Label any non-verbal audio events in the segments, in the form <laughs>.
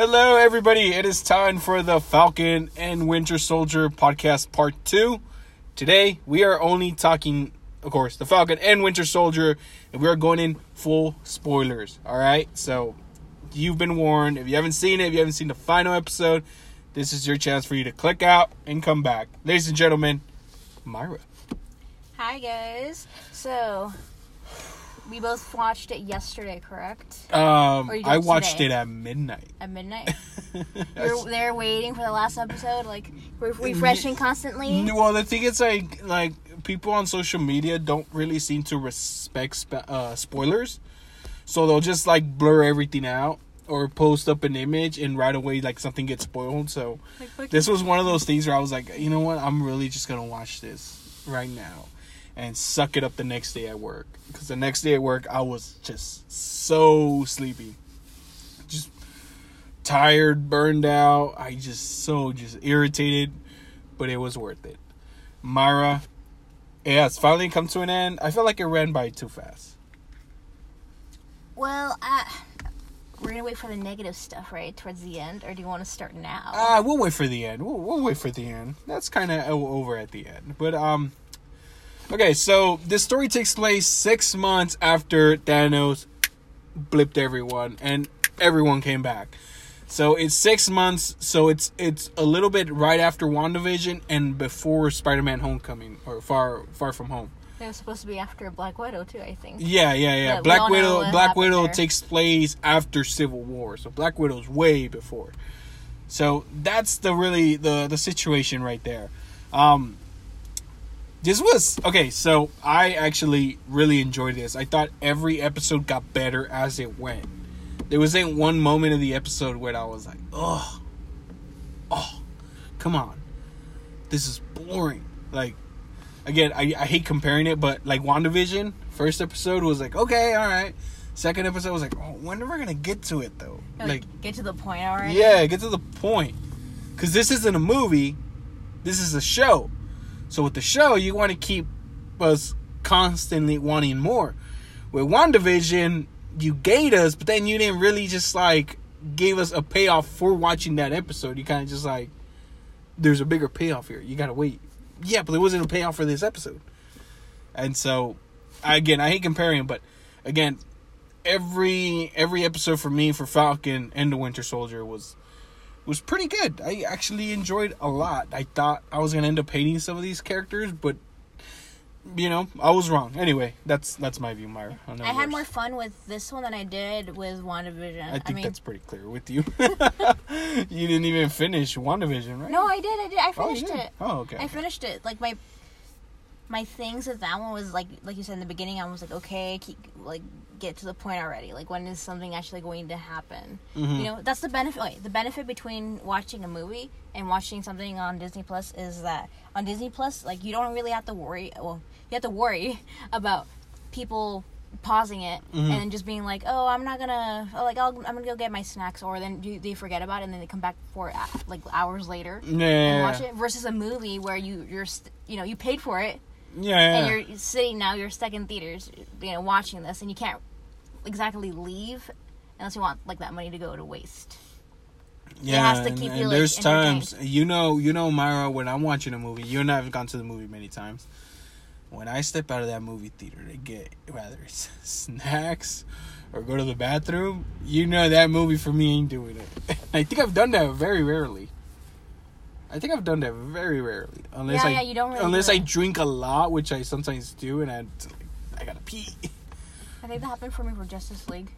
Hello, everybody. It is time for the Falcon and Winter Soldier podcast part two. Today, we are only talking, of course, the Falcon and Winter Soldier, and we are going in full spoilers. All right. So, you've been warned. If you haven't seen it, if you haven't seen the final episode, this is your chance for you to click out and come back. Ladies and gentlemen, Myra. Hi guys. So we both watched it yesterday, correct? Um, I watched today. it at midnight. At midnight. <laughs> You're there waiting for the last episode, like re- refreshing constantly. Well, the thing is, like, like people on social media don't really seem to respect sp- uh, spoilers, so they'll just like blur everything out or post up an image and right away like something gets spoiled. So Like, this was one of those things where I was like, you know what, I'm really just gonna watch this right now and suck it up the next day at work because the next day at work I was just so sleepy, just tired, burned out. I just so just irritated, but it was worth it. Myra, yeah, it's finally come to an end. I felt like it ran by too fast. Well, uh, we're gonna wait for the negative stuff, right, towards the end, or do you want to start now? Uh, we'll wait for the end. We'll, we'll wait for the end. That's kind of over at the end. But um, okay. So this story takes place six months after Thanos blipped everyone, and everyone came back. So it's six months. So it's it's a little bit right after WandaVision and before Spider-Man: Homecoming or Far Far From Home. it was supposed to be after Black Widow too, I think. Yeah, yeah, yeah. We Black Widow. Black Widow there. takes place after Civil War, so Black Widow's way before. So that's the really the the situation right there. Um, this was okay. So I actually really enjoyed this. I thought every episode got better as it went. There wasn't one moment of the episode where I was like, oh, oh, come on, this is boring. Like again, I, I hate comparing it, but like WandaVision, first episode was like, okay, all right. Second episode was like, oh, when are we gonna get to it though? Like, Like, get to the point already. yeah, get to the point. Cause this isn't a movie, this is a show. So with the show, you want to keep us constantly wanting more. With WandaVision, you gave us, but then you didn't really just like gave us a payoff for watching that episode. You kind of just like, there's a bigger payoff here. You gotta wait. Yeah, but there wasn't a payoff for this episode. And so, again, I hate comparing, but again, every every episode for me for Falcon and the Winter Soldier was was pretty good. I actually enjoyed a lot. I thought I was gonna end up hating some of these characters, but you know, I was wrong. Anyway, that's that's my view, Myra. I, I had more fun with this one than I did with WandaVision. I think mean, that's pretty clear with you. <laughs> you didn't even finish WandaVision, right? no, I did. I did. I Oh, finished did? it. Oh, okay. I finished it. Like my my things with that one was like like you said in the beginning. I was like, okay, keep like get to the point already. Like when is something actually going to happen? Mhm. You know, that's the benefit. Wait, the benefit between watching a movie and watching something on Disney Plus is that on Disney Plus, like you don't really have to worry. Well, you have to worry <laughs> about people pausing it Mhm. and just being like, "Oh, I'm not gonna, oh, like, I'll, I'm gonna go get my snacks," or then do they forget about it and then they come back for like hours later and yeah, watch it versus a movie where you you're st- you know you paid for it yeah, yeah. and you're sitting now you're stuck in theaters you know watching this and you can't exactly leave unless you want like that money to go to waste Yeah, it has to and- keep and you, like, there's times you know, you know, Myra. When I'm watching a movie, you and I have gone to the movie many times. When I step out of that movie theater to get whether it's <laughs> snacks or go to the bathroom, you know that movie for me ain't doing it. <laughs> I think I've done that very rarely. I think I've done that very rarely, unless Yeah, I yeah, you don't really unless I drink a lot, which I sometimes do, and I, I gotta pee. <laughs> i think that happened for me for justice league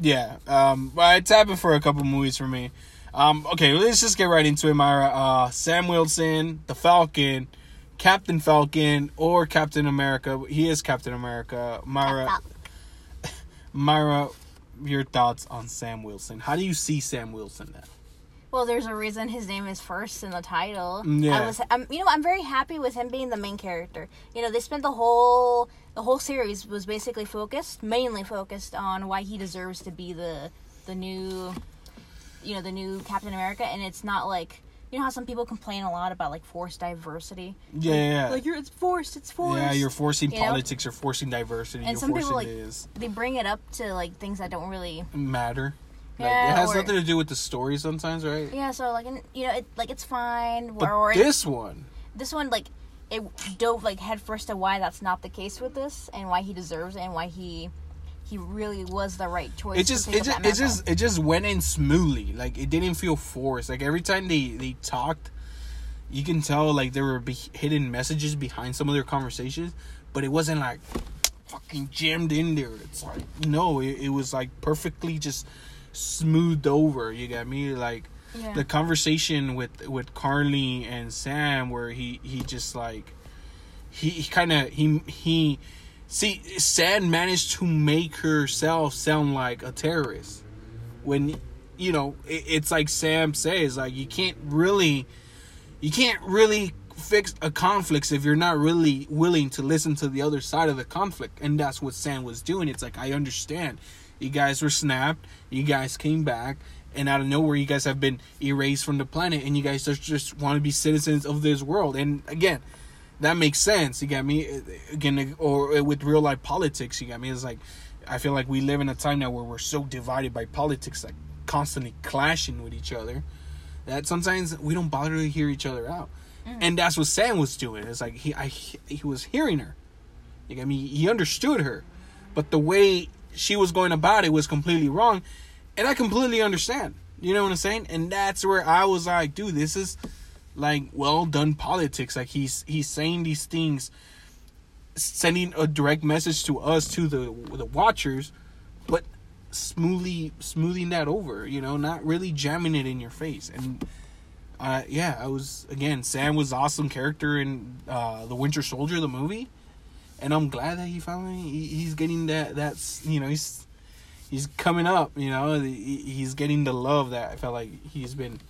Yeah, um, but it's happened for a couple movies for me. Um, okay, let's just get right into it, Myra. Uh, Sam Wilson, the Falcon, Captain Falcon, or Captain America. He is Captain America. Myra, <laughs> Myra, your thoughts on Sam Wilson? How do you see Sam Wilson now? well there's a reason his name is first in the title Yeah. i was I'm, you know i'm very happy with him being the main character you know they spent the whole the whole series was basically focused mainly focused on why he deserves to be the the new you know the new captain america and it's not like you know how some people complain a lot about like forced diversity Yeah, yeah, yeah. like you're it's forced it's forced yeah, you're forcing You know? politics, you're forcing diversity, And you're some forcing people, like- this they bring it up to like things that don't really matter. Like Yeah, it has or- nothing to do with the story sometimes, right? Yeah, so like you know, it like it's fine. But or, or it- this one, this one like it dove like headfirst to why that's not the case with this and why he deserves it and why he he really was the right choice. it just it just it just it just went in smoothly. Like it didn't feel forced. Like every time they they talked, you can tell like there were be- hidden messages behind some of their conversations, but it wasn't like fucking jammed in there. It's like no, it, it was like perfectly just smoothed over. You got me like the conversation with with Carly and Sam where he he just like he, he kind of he he see Sam managed to make herself sound like a terrorist. When you know it, it's like Sam says like you can't really you can't really fix a conflict if you're not really willing to listen to the other side of the conflict. And that's what Sam was doing. It's like I understand. You guys were snapped. You guys came back and out of nowhere you guys have been erased from the planet and you guys just, just want to be citizens of this world. And again that makes sense you got me? Again or eh, with real life politics you got me? It's like i feel like we live in a time now where we're so divided by politics like constantly clashing with each other that sometimes we don't bother to hear each other out. Mm. And that's what sam was doing. It's like he I, he was hearing her. You got me? He understood her. But the way she was going about it was completely wrong and I completely understand. You know what I'm saying? And that's where I was like, dude, this is like well done politics. Like he's he's saying these things, sending a direct message to us to the the watchers, but smoothly smoothing that over. You know, not really jamming it in your face. And uh, yeah, I was again. Sam was awesome character in uh, the Winter Soldier, the movie. And I'm glad that he finally he, he's getting that that's you know he's he's coming up, you know. He's getting the love that I felt like he's been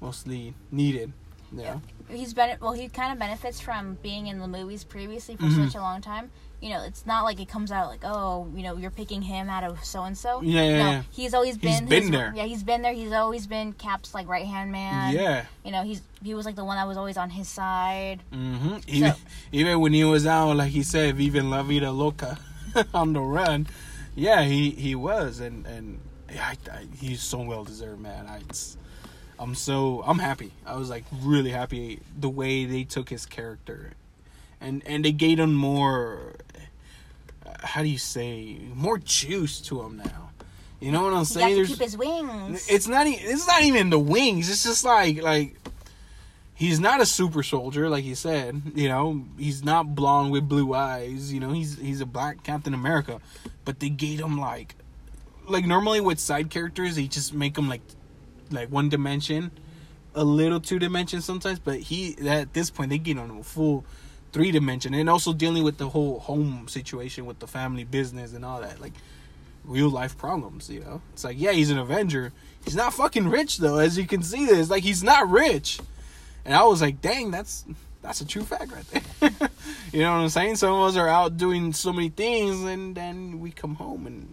mostly needed. Yeah. he's been well he kind of benefits from being in the movies previously for Mhm. such a long time you know it's not like it comes out like oh you know you're picking him out of so and so Yeah, yeah, yeah. he's always He's been been his- there. yeah he's been there he's always been cap's like right hand man yeah. you know he's he was like the one that was always on his side hmm Even So- even when he was out, like he said, even la vida loca," <laughs> on the run. Yeah, he he was, and and I, I, he's so well deserved, man. I, I'm so I'm happy. I was like really happy the way they took his character, and and they gave him more. uh, How do you say more juice to him now? You know what I'm he saying? to keep his wings It's not. It's not even the wings. It's just like like he's not a super soldier, like you said. You know, he's not blonde with blue eyes. You know, he's he's a black Captain America, but they gave him like like normally with side characters, they just make them like like one dimension, a little two dimension sometimes. But he at this point they gave him a full three dimension, and also dealing with the whole home situation with the family business and all that, like real life problems. You know, it's like yeah, he's an Avenger. He's not fucking rich though, as you can see. This like he's not rich, and I was like, dang, that's that's a true fact right there. <laughs> you know what I'm saying? Some of us are out doing so many things, and then we come home and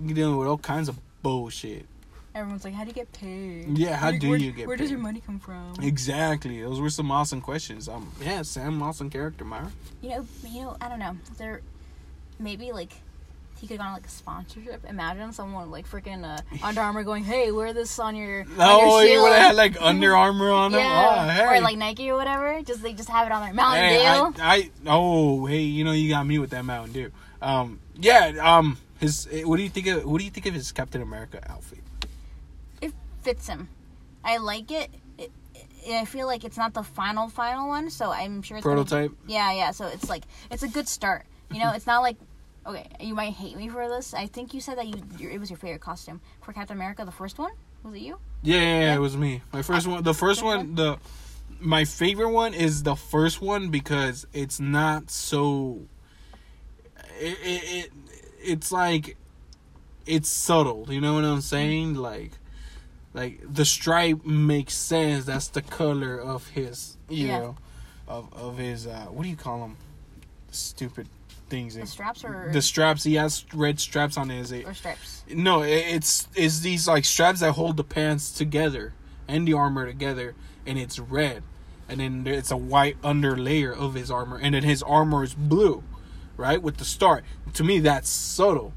we dealing with all kinds of bullshit. everyone's like how do you get paid Yeah, how Where- do where- you get where does your money come from Exactly. Those were some awesome questions. Um, yeah, Sam, awesome character, Myra. you know you know i don't know there maybe like he could have gone like a sponsorship. Imagine someone like freaking uh, <laughs> Under Armour going, "Hey, wear this on your <laughs> on Oh, your he shield." would have had like Under Armour on him. <laughs> yeah, Oh, hey. or like Nike or whatever. Just they just have it on their Mountain Hey, I, Dew. I, oh, hey, you know, you got me with that Mountain Dew. Um, yeah. Um, his. What do you think of? What do you think of his Captain America outfit? it fits him. I like it. It, it. I feel like it's not the final final one, so I'm sure it's Prototype. yeah, yeah. So it's like it's a good start. You know, it's not like okay. You might hate me for this. I think you said that you your, it was your favorite costume for Captain America, the first one. Was it you? Yeah, yeah, yeah, it was me. My first one. The first one. The my favorite one is the first one because it's not so. It, it, it it's like it's subtle. You know what I'm saying? Like, like the stripe makes sense. That's the color of his. You Yeah. know, of of his. uh What do you call him? Stupid things. The straps or the straps. He has red straps on his. or stripes? No, it's it's these like straps that hold the pants together and the armor together, and it's red, and then it's a white under layer of his armor, and then his armor is blue, right with the star. To me, that's subtle.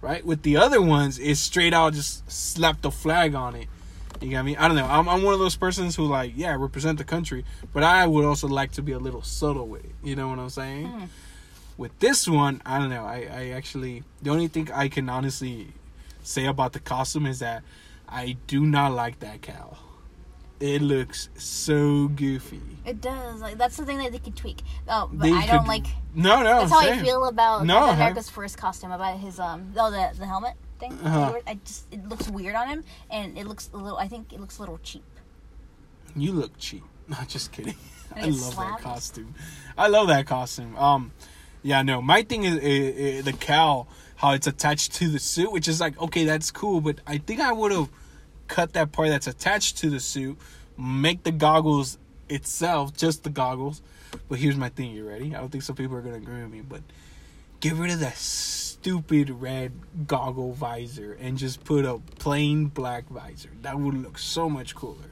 right? With the other ones, it's straight out just slap the flag on it. You got me? I don't know. I'm, I'm one of those persons who like, yeah, represent the country, but I would also like to be a little subtle with it. You know what I'm saying? Mm. With this one, I don't know. I, I actually the only thing I can honestly say about the costume is that I do not like that cowl. It looks so goofy. It does. Like that's the thing that they could tweak. Oh, but They I don't like. No, no. That's how I feel about No, Captain I- America's first costume. About his um, oh the the helmet thing. Uh-huh. I just it looks weird on him, and it looks a little. I think it looks a little cheap. You look cheap. <laughs> Not just kidding. <laughs> I it love that costume. I love that costume. Um, yeah, no. My thing is, is, is the cowl, how it's attached to the suit, which is like okay, that's cool. But I think I would have cut that part that's attached to the suit, make the goggles itself, just the goggles. But here's my thing. You ready? I don't think some people are gonna agree with me, but get rid of that stupid red goggle visor and just put a plain black visor. That would look so much cooler.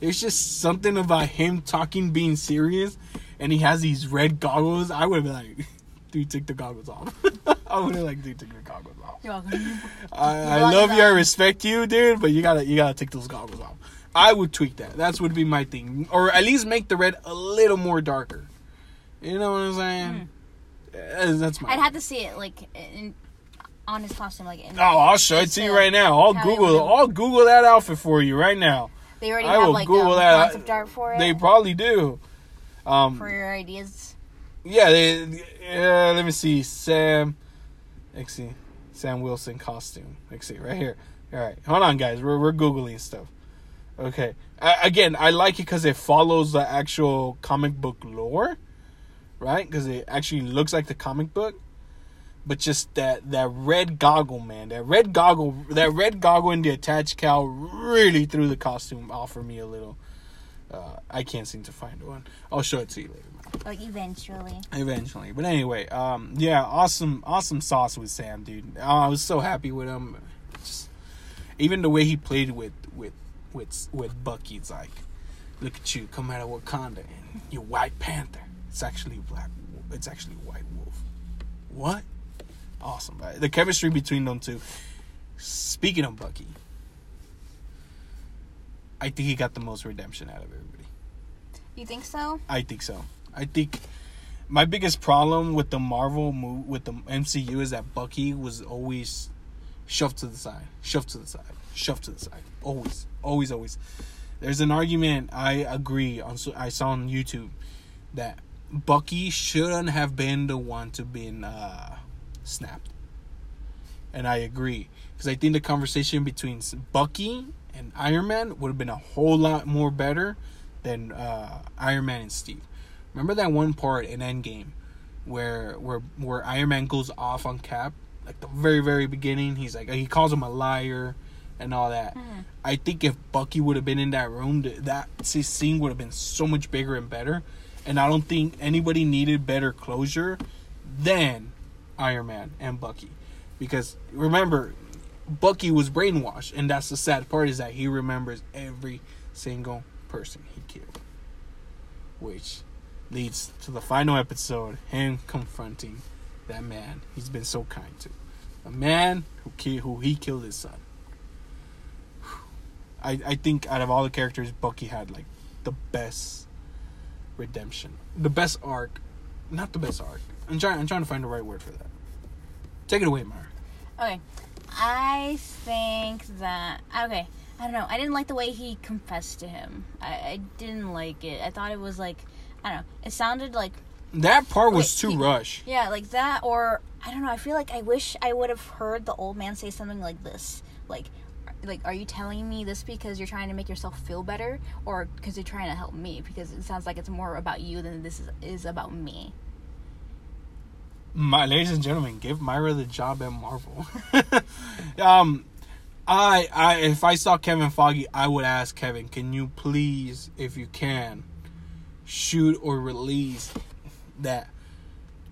There's just something about him talking being serious and he has these red goggles. I would have been like, <laughs> dude, take the goggles off. <laughs> I would have like, dude, take the goggles off. You're welcome. I, I love you, I respect you, dude, but you gotta you gotta take those goggles off. I would tweak that. That's would be my thing. Or at least make the red a little more darker. You know what I'm saying? Uh, That's my. I'd have to see it like in, on his costume. Like in, Oh, I'll show it to you right now. I'll Google I'll Google that outfit for you right now. they already I have will like Google um, that. concept art for it. They probably do. Um for your ideas. Yeah, they, uh, let me see. Sam, let's see. Sam Wilson costume. Let's see right here. All right, hold on, guys. We're we're googling stuff. Okay. I, again, I like it because it follows the actual comic book lore, right? Because it actually looks like the comic book. But just that that red goggle, man. That red goggle, that red goggle and the attached cowl really threw the costume off for me a little. Uh, I can't seem to find one. I'll show it to you later. Like eventually. Eventually, but anyway, um, yeah, awesome, awesome sauce with Sam, dude. Oh, I was so happy with him. Just even the way he played with with with with Bucky, it's like, look at you, come out of Wakanda, and you're White Panther. It's actually black. It's actually White Wolf. What? Awesome. right? The chemistry between them two. Speaking of Bucky, I think he got the most redemption out of everybody. You think so? I think so. I think my biggest problem with the Marvel move with the MCU is that Bucky was always shoved to the side, shoved to the side, shoved to the side. Always, always, always. There's an argument I agree on. so- I saw on YouTube that Bucky shouldn't have been the one to been uh, snapped, and I agree because I think the conversation between Bucky and Iron Man would have been a whole lot more better than uh, Iron Man and Steve. Remember that one part in Endgame where where where Iron Man goes off on Cap, like the very very beginning. He's like he calls him a liar and all that. I think if Bucky would have been in that room, that scene would have been so much bigger and better. And I don't think anybody needed better closure than Iron Man and Bucky, because remember, Bucky was brainwashed, and that's the sad part is that he remembers every single person he killed, which leads to the final episode, him confronting that man he's been so kind to, a man who ki- who he killed his son. <sighs> I I think out of all the characters, Bucky had like the best redemption, the best arc, not the best arc. I'm trying I'm trying to find the right word for that. Take it away, Mara. Okay. I think that okay. I don't know. I didn't like the way he confessed to him. I, I didn't like it. I thought it was like I don't know. It sounded like That part was too he- rush. yeah, like that or I don't know. I feel like I wish I would have heard the old man say something like this. Like like are you telling me this because you're trying to make yourself feel better or because you're trying to help me because it sounds like it's more about you than this is, is about me. My ladies and gentlemen, give Myra the job at Marvel. <laughs> um, I, I, if I saw Kevin Feige, I would ask Kevin, can you please, if you can, shoot or release that?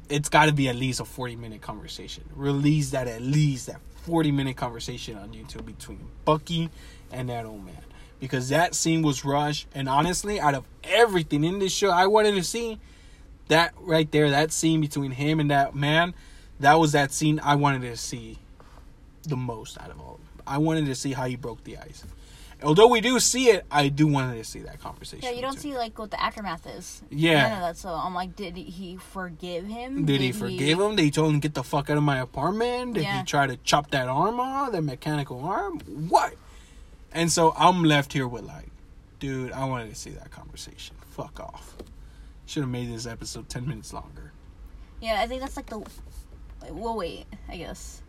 It's got to be at least a forty-minute conversation. Release that at least that forty-minute conversation on YouTube between Bucky and that old man, because that scene was rushed. And honestly, out of everything in this show, I wanted to see that right there, that scene between him and that man, that was that scene I wanted to see the most out of all. of. I wanted to see how he broke the ice. Although we do see it, I do wanted to see that conversation. Yeah, you don't see like what the aftermath is. Yeah. None of that. So I'm like, did he forgive him? Did he forgive him? Did he told him get the fuck out of my apartment? Did Yeah. he try to chop that arm off, that mechanical arm? What? And so I'm left here with like, dude, I wanted to see that conversation. Fuck off. Should have made this episode ten minutes longer. Yeah, I think that's like the. We'll wait. I guess.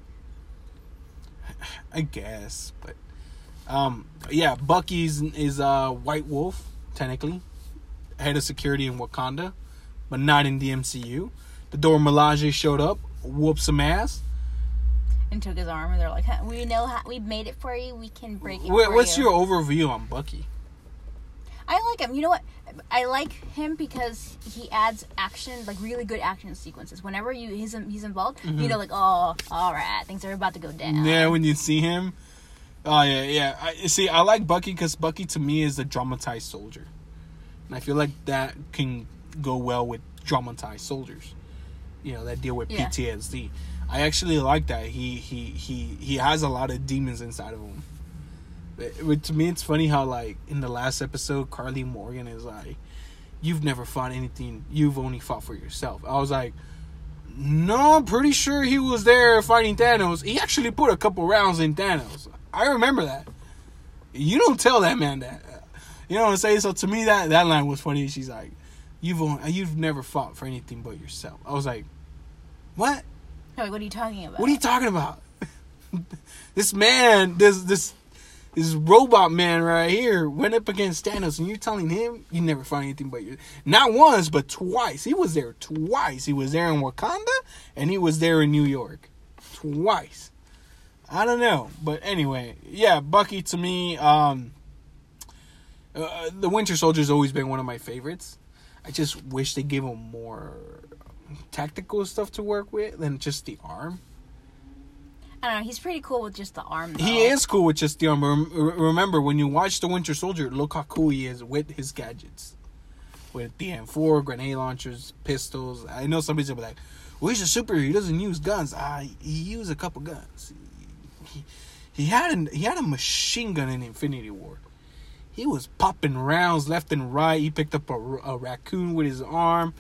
<laughs> I guess, but um, yeah, Bucky's is uh White Wolf technically, head of security in Wakanda, but not in the MCU. The Dora Milaje showed up, whooped some ass. And took his arm, and they're like, "We know how we made it for you. We can break it." Wait, what's you. your overview on Bucky? I like him. You know what? I like him because he adds action, like really good action sequences. Whenever you he's he's involved, you know, like oh, all right, things are about to go down. Mm-hmm. Yeah, when you see him. Oh yeah, yeah. I, see, I like Bucky because Bucky to me is a dramatized soldier, and I feel like that can go well with dramatized soldiers. You know that deal with Yeah. PTSD. I actually like that. He he he he has a lot of demons inside of him. But to me, it's funny how like in the last episode, Carly Morgan is like, "You've never fought anything. You've only fought for yourself." I was like. No, I'm pretty sure he was there fighting Thanos. He actually put a couple rounds in Thanos. I remember that. You don't tell that man that. You know what I'm saying? So to me, that that line was funny. She's like, "You've only, you've never fought for anything but yourself." I was like, "What? Like, what are you talking about? What are you talking about?" <laughs> this man, this this this robot man right here went up against Thanos, and you're telling him you never fought anything but you. Not once but twice. He was there twice. He was there in Wakanda, and he was there in New York, twice. I don't know, but anyway, yeah, Bucky to me, um, uh, the Winter Soldier's always been one of my favorites. I just wish they gave him more tactical stuff to work with than just the arm. I don't know. He's pretty cool with just the arm. Though. He is cool with just the arm. Remember, when you watch the Winter Soldier, look how cool he is with his gadgets. With the M4, grenade launchers, pistols. I know somebody's gonna be like, well, he's a superhero. He doesn't use guns. Ah, he used a couple guns. He, he had a, he had a machine gun in Infinity War. He was popping rounds left and right. He picked up a, a raccoon with his arm.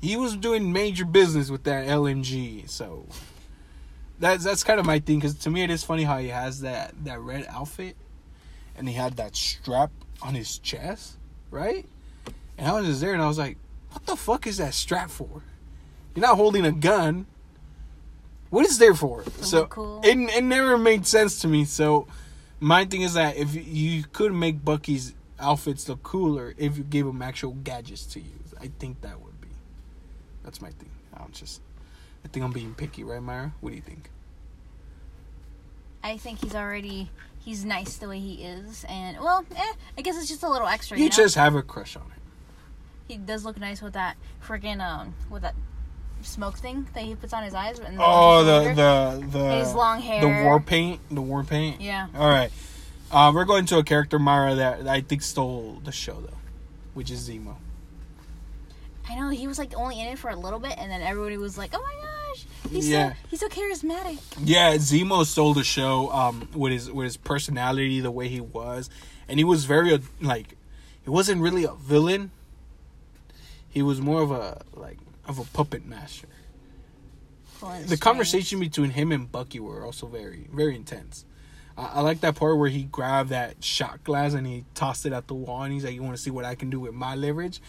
He was doing major business with that LMG. So that's that's kind of my thing because to me it is funny how he has that that red outfit and he had that strap on his chest, right? And I was just there and I was like, what the fuck is that strap for? You're not holding a gun. What is there for? so look cool. it it never made sense to me. So my thing is that if you could make Bucky's outfits look cooler if you gave him actual gadgets to use, I think that would be. That's my thing. I'm just. I think I'm being picky, right, Myra? What do you think? I think he's already he's nice the way he is, and well, eh, I guess it's just a little extra. You You, know? just have a crush on him. he does look nice with that freaking um with that smoke thing that he puts on his eyes. And Oh, the the the His long hair. the war paint, the war paint. Yeah. All right, uh, we're going to a character Myra that I think stole the show though, which is Zemo. I know he was like only in it for a little bit, and then everybody was like, "Oh my gosh, he's Yeah. so he's so charismatic." Yeah, Zemo stole the show um, with his with his personality, the way he was, and he was very uh, like, he wasn't really a villain. He was more of a like of a puppet master. Well, the strange. conversation between him and Bucky were also very, very intense. I, I like that part where he grabbed that shot glass and he tossed it at the wall and he's like, "You want to see what I can do with my leverage?"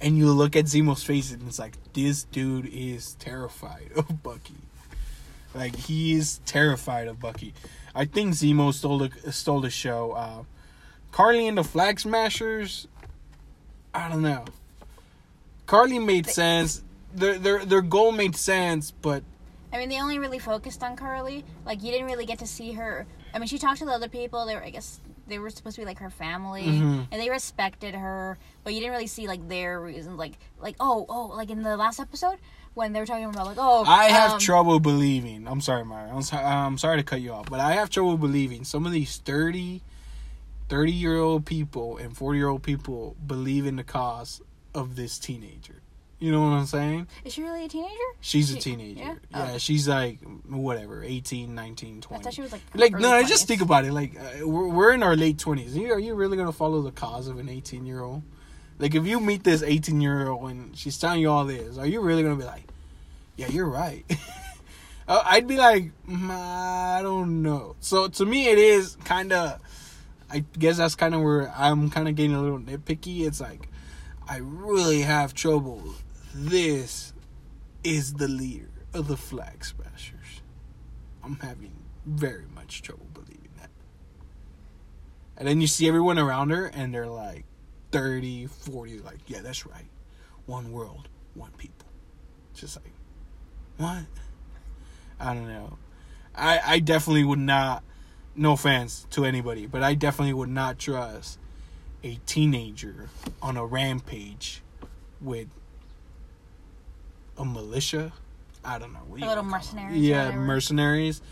And you look at Zemo's face and it's like, this dude is terrified of Bucky. Like he is terrified of Bucky. I think Zemo stole the stole the show. Uh, Carly and the Flag Smashers. I don't know. Carly made sense. Their their their goal made sense, but I mean, they only really focused on Carly. Like, you didn't really get to see her. I mean, she talked to the other people. They were, I guess, they were supposed to be like her family, Mhm. and they respected her. But you didn't really see like their reasons. Like, like oh, oh, like in the last episode when they were talking about like, oh, I have um, trouble believing. I'm sorry, Myra. I'm, so, I'm sorry to cut you off, but I have trouble believing some of these 30, 30 year old people and 40 year old people believe in the cause of this teenager. You know what I'm saying? Is she really a teenager? She's a teenager. yeah? Yeah, Oh. she's like whatever, 18, 19, I 20. thought she was like. like no, just think about it. Like uh, we're, we're in our late 20s. You- Are you really going to follow the cause of an 18-year-old? Like if you meet this 18-year-old and she's telling you all this, are you really going to be like, "Yeah, you're right." <laughs> Uh, I'd be like, mm, I don't know. So to me, it is kind of. I guess that's kind of where I'm kind of getting a little nitpicky. It's like, I really have trouble. This is the leader of the Flag Smashers. I'm having very much trouble believing that. And then you see everyone around her, and they're like 30, 40, like, yeah, that's right. One world, one people. Just like, what? I don't know. I, I definitely would not, no offense to anybody, but I definitely would not trust a teenager on a rampage with a militia. I don't know. What little wanna call them? mercenaries Yeah, mercenaries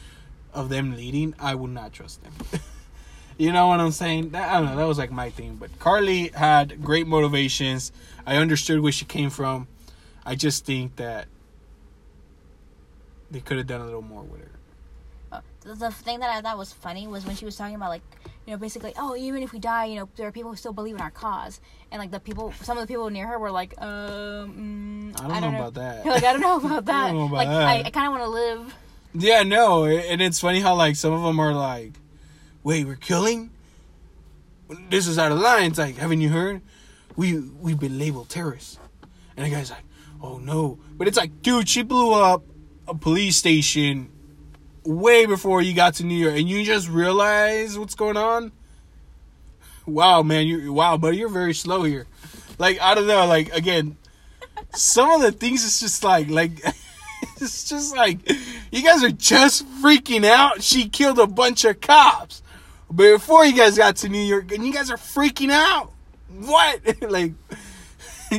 of them leading. I would not trust them. <laughs> you know what I'm saying? That, I don't know. That was like my thing. But Carly had great motivations. I understood where she came from. I just think that they could have done a little more with her. Uh, the thing that I thought was funny was when she was talking about like, you know, basically, oh, even if we die, you know, there are people who still believe in our cause, and like the people, some of the people near her were like, um, mm, I don't know about that. <laughs> like I don't know about <laughs> that. don't know about like that. I, I kind of want to live. Yeah, no, and it's funny how like some of them are like, "Wait, we're killing? This is out of line." It's like, haven't you heard? We we've been labeled terrorists, and the guy's like, "Oh no!" But it's like, dude, she blew up a police station way before you got to New York, and you just realize what's going on. Wow, man, you wow, buddy, you're very slow here. Like I don't know, like again, some of the things it's just like like <laughs> it's just like you guys are just freaking out. She killed a bunch of cops before you guys got to New York, and you guys are freaking out. What? <laughs> like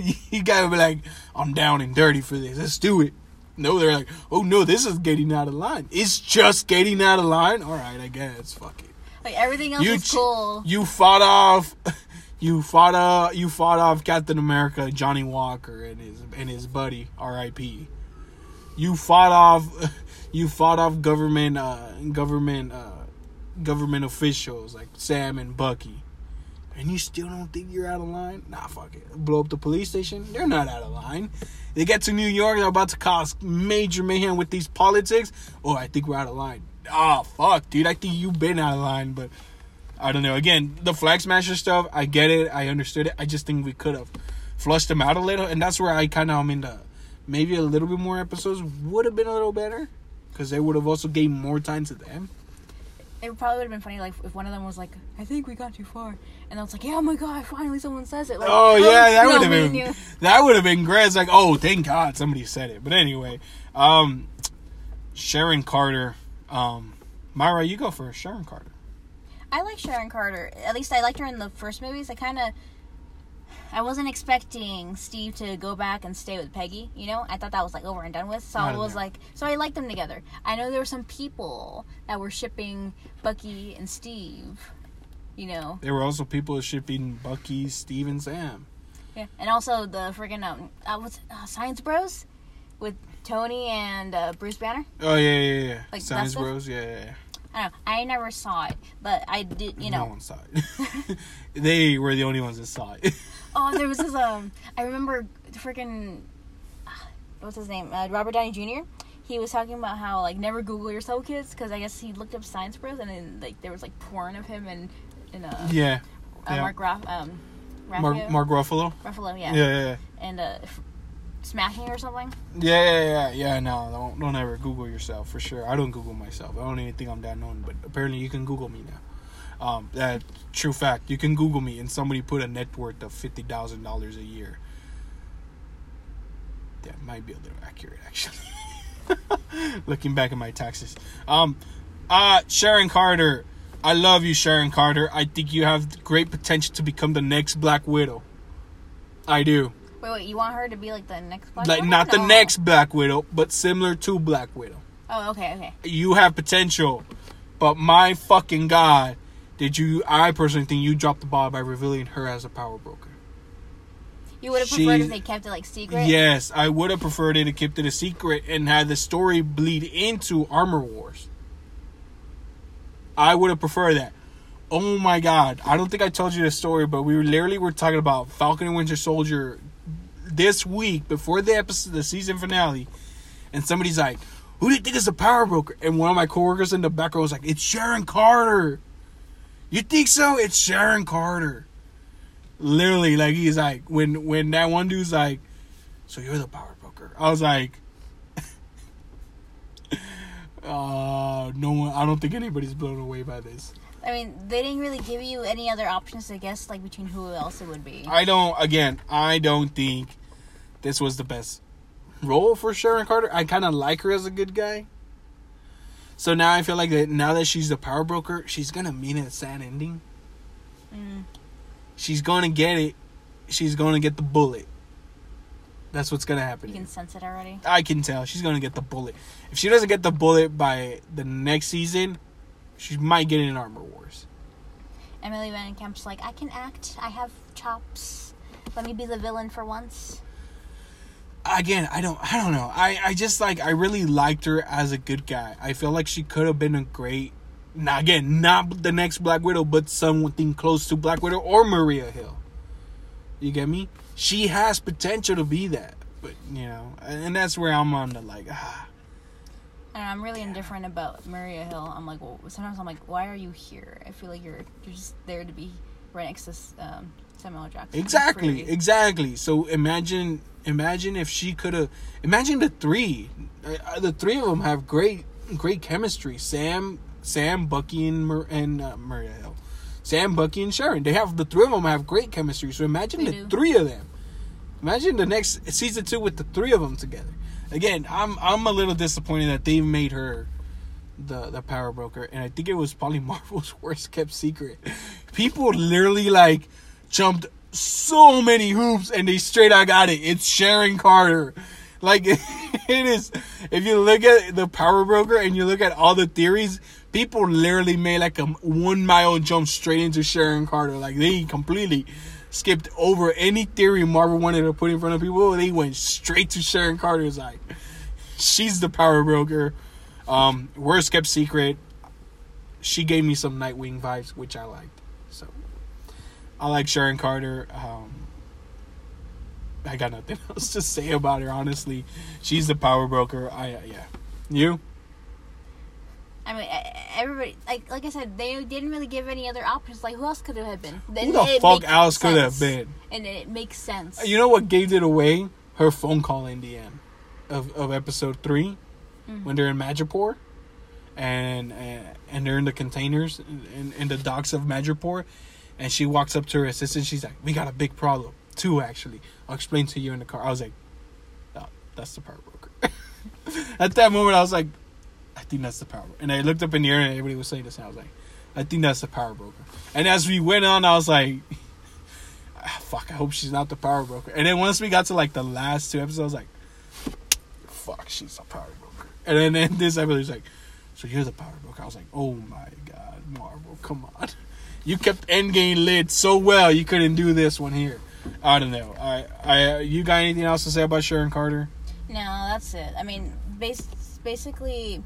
<laughs> you gotta be like, I'm down and dirty for this. Let's do it. No, they're like, oh no, this is getting out of line. It's just getting out of line. All right, I guess. Fuck it. Like everything else You is ch- cool. You fought off. <laughs> You fought uh you fought off Captain America, Johnny Walker, and his and his buddy, R.I.P. You fought off, <laughs> you fought off government uh government uh government officials like Sam and Bucky, and you still don't think you're out of line? Nah, fuck it. Blow up the police station? They're not out of line. They get to New York, they're about to cause major mayhem with these politics. Oh, I think we're out of line. Oh, fuck, dude. I think you've been out of line, but I don't know. Again, the flag smasher stuff, I get it. I understood it. I just think we could have flushed them out a little, and that's where I kind of am into maybe a little bit more episodes would have been a little better because they would have also gave more time to them. It probably would have been funny, like if one of them was like, "I think we got too far," and I was like, "Yeah, oh my god, finally someone says it." Like, Oh yeah, that would have been that would have been great. It's like, oh, thank God somebody said it. But anyway, um, Sharon Carter, um, Myra, you go first. Sharon Carter. I like Sharon Carter. At least I liked her in the first movies. I kind of, I wasn't expecting Steve to go back and stay with Peggy. You know, I thought that was like over and done with. So I I was know. like, so I liked them together. I know there were some people that were shipping Bucky and Steve. You know, There were also people shipping Bucky, Steve, and Sam. yeah, and also the friggin' um, uh, what's uh, Science Bros with Tony and uh, Bruce Banner. Oh yeah, yeah, yeah. Like, Science Bros. Yeah, yeah, yeah. I don't know. I never saw it, but I did. You know, no one saw it. <laughs> <laughs> they were the only ones that saw it. <laughs> Oh, there was this. Um, I remember freaking. <sighs> What's his name? Uh, Robert Downey Jr. He was talking about how like never Google yourself, kids, because I guess he looked up Science Bros and then like there was like porn of him and in uh, yeah, uh yeah. Mark Raff, um, Mark? Mark Ruffalo. Ruffalo, Yeah, yeah, yeah, yeah. and uh, f- smacking or something. Yeah, yeah, yeah, yeah. No, don't, don't ever Google yourself for sure. I don't Google myself. I don't even think I'm that known, but apparently you can Google me now. Um, that true fact. You can Google me, and somebody put a net worth of fifty thousand dollars a year. That might be a little accurate, actually. <laughs> Looking back at my taxes. Um, uh, Sharon Carter. I love you, Sharon Carter. I think you have great potential to become the next Black Widow. I do. Wait, wait, you want her to be like the next Black like Widow? not the next Black Widow, but similar to Black Widow. Oh, okay, okay. You have potential, but my fucking god, did you? I personally think you dropped the ball by revealing her as a power broker. You would have preferred if they kept it like secret. Yes, I would have preferred it to keep it a secret and had the story bleed into Armor Wars. I would have preferred that. Oh my god. I don't think I told you the story, but we were literally were talking about Falcon and Winter Soldier this week before the episode the season finale. And somebody's like, Who do you think is the power broker? And one of my coworkers in the back row was like, It's Sharon Carter. You think so? It's Sharon Carter. Literally, like he's like when when that one dude's like, So you're the power broker. I was like <laughs> Uh no one I don't think anybody's blown away by this. I mean, they didn't really give you any other options to guess like between who else it would be. I don't. Again, I don't think this was the best role for Sharon Carter. I kind of like her as a good guy. So now I feel like that now that she's the power broker, she's gonna mean a sad ending. Mm. She's gonna get it. She's gonna get the bullet. That's what's gonna happen. You here. can sense it already. I can tell she's gonna get the bullet. If she doesn't get the bullet by the next season, she might get in Armor Wars. Emily VanCamp's like, I can act. I have chops. Let me be the villain for once. Again i don't i don't know. I i just like i really liked her as a good guy. I feel like she could have been a great now again not the next black widow but something close to black widow or maria hill. You get me? She has potential to be that but you know and that's where i'm on the like ah. And I'm really indifferent about Maria Hill. I'm like, well, sometimes I'm like, why are you here? I feel like you're you're just there to be right next to um, Samuel Jackson. exactly exactly. So imagine imagine if she could have imagine the three. Uh, the three of them have great great chemistry. Sam sam bucky and, Mar- and uh, maria hill sam bucky and sharon. They have the three of them have great chemistry. So imagine They the do. three of them. Imagine the next season two with the three of them together. Again i'm i'm a little disappointed that they made her the the power broker and i think it was probably <laughs> marvel's worst kept secret. People literally like jumped so many hoops and they straight out got it. It's sharon carter. Like <laughs> it is. If you look at the power broker and you look at all the theories people literally made like a one mile jump straight into sharon carter. Like they completely skipped over any theory marvel wanted to put in front of people. They went straight to sharon carter's like she's the power broker. Um, worst kept secret. She gave me some Nightwing vibes, which I liked. I like Sharon Carter. Um, I got nothing <laughs> else to say about her. Honestly, she's the power broker. I uh, yeah. You? I mean, everybody like like I said, they didn't really give any other options. Like, who else could it have been? Who the fuck else could have been? And it makes sense. You know what gave it away? Her phone call in the end of, of episode 3 when they're in Madripoor and and, and they're in the containers in, in the docks of Madripoor and she walks up to her assistant. She's like, "We got a big problem. Two actually. I'll explain to you in the car." I was like, oh, "That's the power broker." <laughs> At that moment, I was like, "I think that's the power." Broker. And I looked up in the air and everybody was saying this. And I was like, "I think that's the power broker." And as we went on, I was like. "Ah, fuck, I hope she's not the power broker. And then once we got to like the last two episodes, I was like, fuck, she's a power broker. And then, then this episode was like, so you're the power broker. I was like, oh my god, Marvel, come on. You kept Endgame lit so well, you couldn't do this one here. I don't know. I, I, you got anything else to say about Sharon Carter? No, that's it. I mean, bas- basically,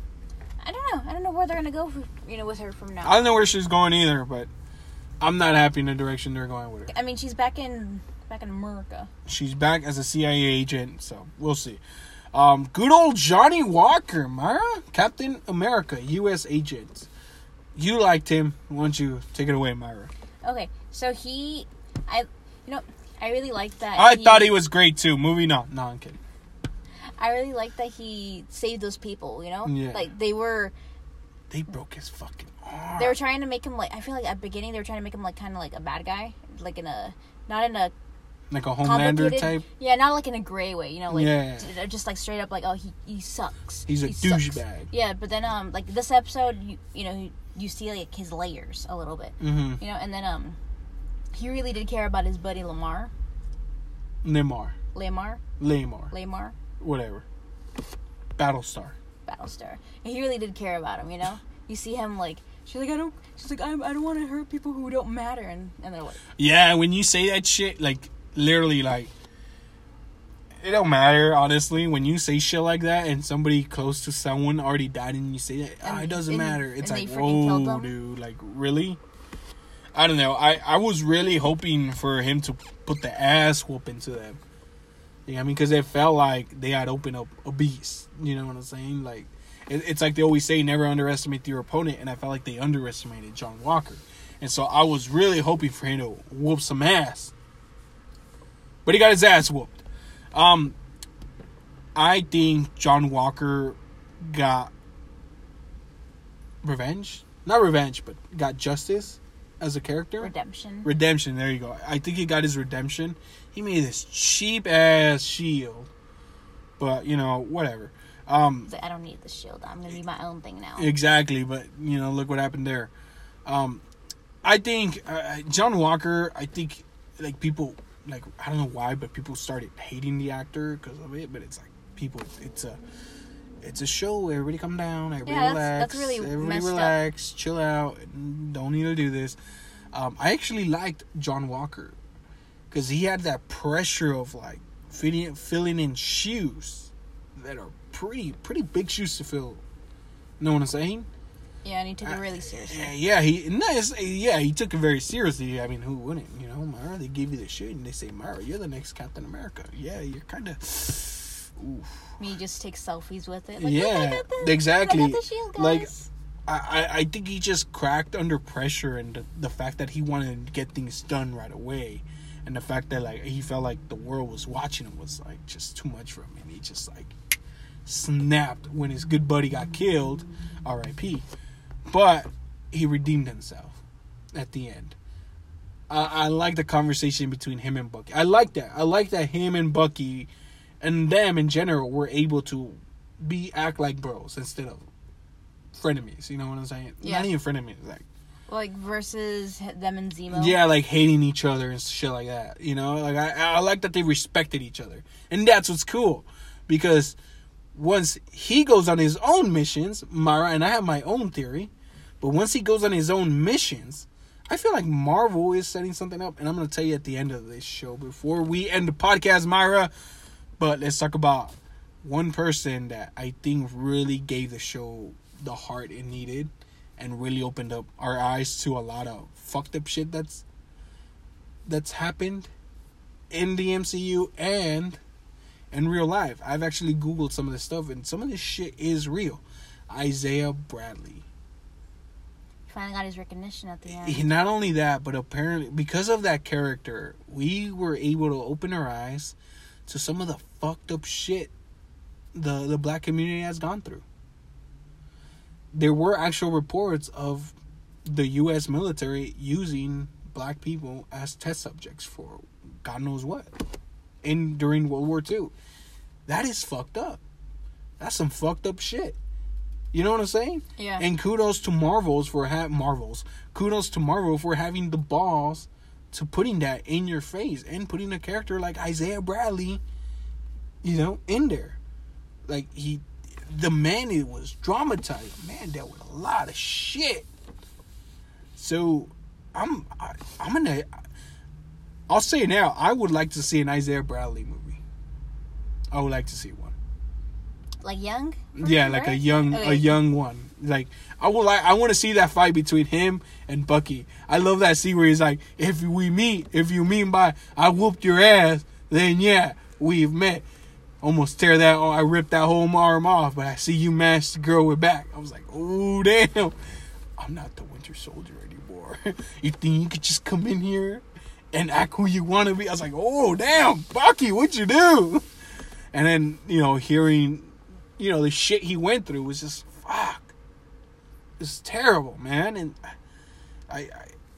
I don't know. I don't know where they're gonna go, for, you know, with her from now. I don't know where she's going either, but I'm not happy in the direction they're going with her. I mean, she's back in back in America. She's back as a CIA agent, so we'll see. Um, good old Johnny Walker, Myra, Captain America, U.S. agent. You liked him. Why don't you take it away, Myra? Okay, so he, I, you know, I really like that. I thought he was great too. Moving on. No, I'm kidding. I really like that he saved those people. You know, Yeah. like they were They broke his fucking arm. they were trying to make him like I feel like at the beginning they were trying to make him like kind of like a bad guy, like in a not in a like a Homelander type. Yeah, not like in a gray way. You know, like Yeah. just like straight up like oh he he sucks. He's a He douchebag. Yeah, but then um like this episode you you know you, see like his layers a little bit. Mm-hmm. You know, and then um he really did care about his buddy Lamar, Neymar, Lamar, Lamar, Lamar, whatever. Battlestar. Battlestar. And he really did care about him. You know, <laughs> you see him like she's like I don't she's like I, I don't want to hurt people who don't matter, and and they're like Yeah, when you say that shit, like literally, like it don't matter honestly. When you say shit like that and somebody close to someone already died and you say that ah, it doesn't and- matter. It's like they freaking killed whoa dude like really? I don't know. I i was really hoping for him to put the ass whoop into them. You know i mean? Because it felt like they had opened up a beast. You know what i'm saying? Like it, it's like they always say never underestimate your opponent and i felt like they underestimated john walker. And so i was really hoping for him to whoop some ass but he got his ass whooped um, I think John Walker got revenge. Not revenge, but got justice as a character. Redemption. redemption, there you go. I think he got his redemption. He made this cheap ass shield. But, you know, whatever. Um, like, I don't need the shield. I'm gonna be my own thing now. Exactly, but you know, look what happened there. Um, I think uh, John Walker. I think like people like I don't know why, but people started hating the actor because of it. But it's like people, it's a it's a show. Everybody come down. Everybody Yeah, that's- relax. that's really everybody messed up. relax. Chill out. Don't need to do this. Um, I actually liked John Walker because he had that pressure of like fitting filling in shoes that are pretty pretty big shoes to fill. Know what I'm saying? Yeah, and he took it really seriously. Yeah, yeah, he nice. Yeah, he took it very seriously. I mean, who wouldn't? You know, Mara. They give you the shit, and they say, Mara, you're the next Captain America. Yeah, you're kind of. Oof. I mean, he just takes selfies with it. Like, Yeah, "Look, I got the- exactly. I got the shield, guys. Like, I, I, I think he just cracked under pressure, and the, the fact that he wanted to get things done right away, and the fact that like he felt like the world was watching him was like just too much for him, and he just like snapped when his good buddy got killed, R.I.P. But he redeemed himself at the end. I, I like the conversation between him and Bucky. I like that. I like that him and Bucky, and them in general, were able to be act like bros instead of frenemies. You know what I'm saying? Yeah. Not even frenemies, like like versus them and Zemo. yeah, like hating each other and shit like that. You know, like I, I like that they respected each other, and that's what's cool, because once he goes on his own missions, Mara and I have my own theory, but once he goes on his own missions, I feel like Marvel is setting something up, and I'm gonna tell you at the end of this show before we end the podcast, Myra. But let's talk about one person that I think really gave the show the heart it needed and really opened up our eyes to a lot of fucked up shit that's that's happened in the MCU and in real life. I've actually googled some of this stuff and some of this shit is real. Isaiah Bradley. Finally got his recognition at the end. He, not only that, but apparently because of that character, we were able to open our eyes to some of the fucked up shit the the black community has gone through. There were actual reports of the US military using black people as test subjects for God knows what. In during World War II. That is fucked up. That's some fucked up shit. You know what I'm saying? yeah. And kudos to Marvels for have Marvels. Kudos to Marvel for having the balls to putting that in your face and putting a character like Isaiah Bradley, you know, in there. Like he, the man, it was dramatized. Man dealt with a lot of shit. So, I'm, I, I'm gonna. I'll say it now. I would like to see an Isaiah Bradley movie. I would like to see one. like young. Yeah, like a young a young one. Like I would like I want to see that fight between him and Bucky. I love that scene where he's like, "If we meet, if you mean by I whooped your ass, then yeah, we've met." Almost tear that. Oh, I ripped that whole arm off, but I see you mash the girl with back. I was like, "Oh damn, I'm not the Winter Soldier anymore." <laughs> you think you could just come in here and act who you want to be? I was like, "Oh damn, Bucky, what'd you do?" And then you know, hearing you know the shit he went through was just fuck. It's terrible, man. And I, I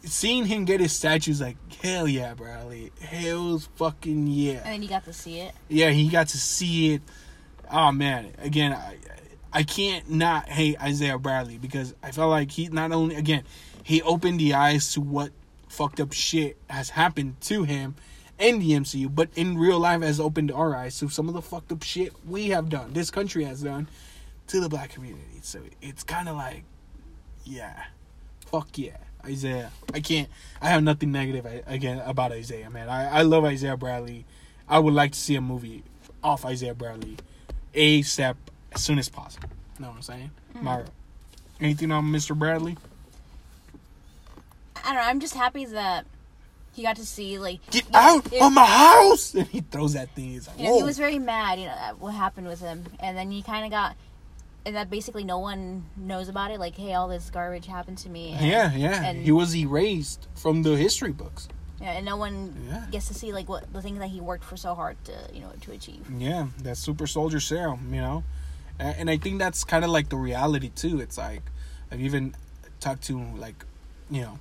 seeing him get his statues like hell yeah, Bradley. Hell's fucking yeah. And then you got to see it. Yeah, he got to see it. Oh man, again, I I can't not hate Isaiah Bradley because I felt like he not only again he opened the eyes to what fucked up shit has happened to him in the MCU, but in real life has opened our eyes to some of the fucked up shit we have done, this country has done to the black community. So it's kind of like, yeah, fuck yeah, Isaiah. I can't. I have nothing negative again about Isaiah, man. I I love Isaiah Bradley. I would like to see a movie off Isaiah Bradley ASAP as soon as possible. You Know what I'm saying? Mm. Myra. Anything on Mr. Bradley? I don't know. I'm just happy that he got to see like Get out it- of my house! <laughs> And he throws that thing. He's like, You know, he was very mad, you know, at what happened with him, and then he kind of got, and that basically no one knows about it. Like, hey, all this garbage happened to me. And, yeah, yeah. and- he was erased from the history books. yeah, and no one Yeah. gets to see like what the things that he worked for so hard to, you know, to achieve. Yeah, that super soldier serum, you know, and, and I think that's kind of like the reality too. It's like I've even talked to like, you know,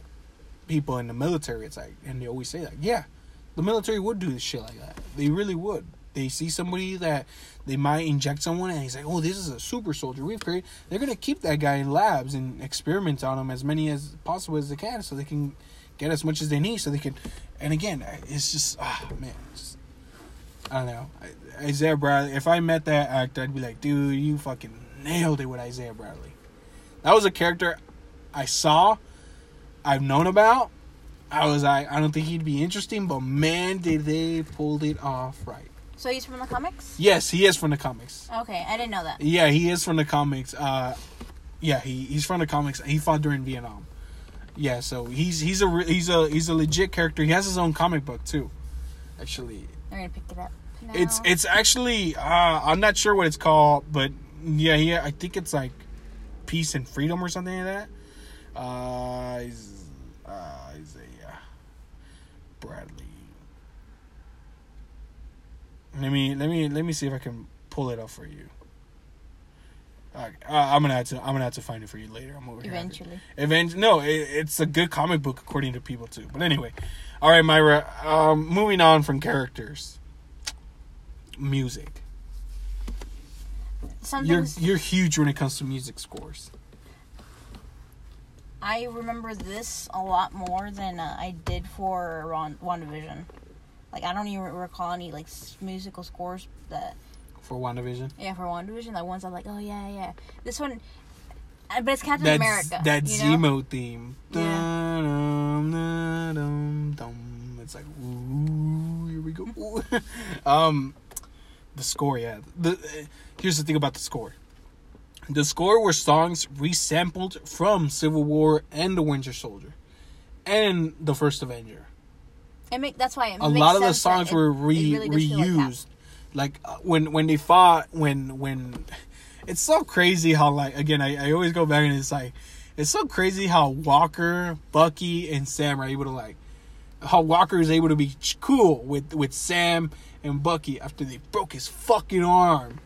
people in the military. It's like, and they always say like, yeah, the military would do this shit like that. They really would. They see somebody that they might inject someone, and he's like, "Oh, this is a super soldier we've created." They're gonna keep that guy in labs and experiment on him as many as possible as they can, so they can get as much as they need, so they can. And again, it's just ah man, just I don't know. Isaiah Bradley. If I met that actor, I'd be like, dude, you fucking nailed it with Isaiah Bradley. That was a character I saw, I've known about. I was like, I don't think he'd be interesting, but man, did they pulled it off right. So he's from the comics. Yes, he is from the comics. Okay, I didn't know that. Yeah, he is from the comics. Uh, yeah, he, he's from the comics. He fought during Vietnam. Yeah, so he's he's a re- he's a he's a legit character. He has his own comic book too. Actually, We're gonna pick it up. Now. it's it's actually uh, I'm not sure what it's called, but yeah, yeah, I think it's like peace and freedom or something like that. Uh, Is- uh Isaiah Bradley. Let me let me let me see if I can pull it up for you. Uh, I'm gonna have to I'm gonna have to find it for you later. I'm over here. eventually. Event no, it, it's a good comic book according to people too. But anyway, all right, Myra. Um, moving on from characters, music. Some You're you're huge when it comes to music scores. I remember this a lot more than uh, I did for Ron- WandaVision. Like I don't even recall any like musical scores that For WandaVision. yeah for WandaVision. The ones I'm like, oh yeah, yeah. This one, uh, but it's Captain That's America. that you know? Zemo theme. Yeah. Dun, dun, dun. It's like ooh, here we go. <laughs> Um, the score, yeah. The uh, here's the thing about the score. The score were songs resampled from Civil War and The Winter Soldier, and the First Avenger. It make that's why it a lot of the songs were re really feel like reused. Like, uh, when when they fought when when it's so crazy how like again I, I always go back and it's like it's so crazy how Walker, Bucky, and Sam are able to like how Walker is able to be cool with with Sam and Bucky after they broke his fucking arm.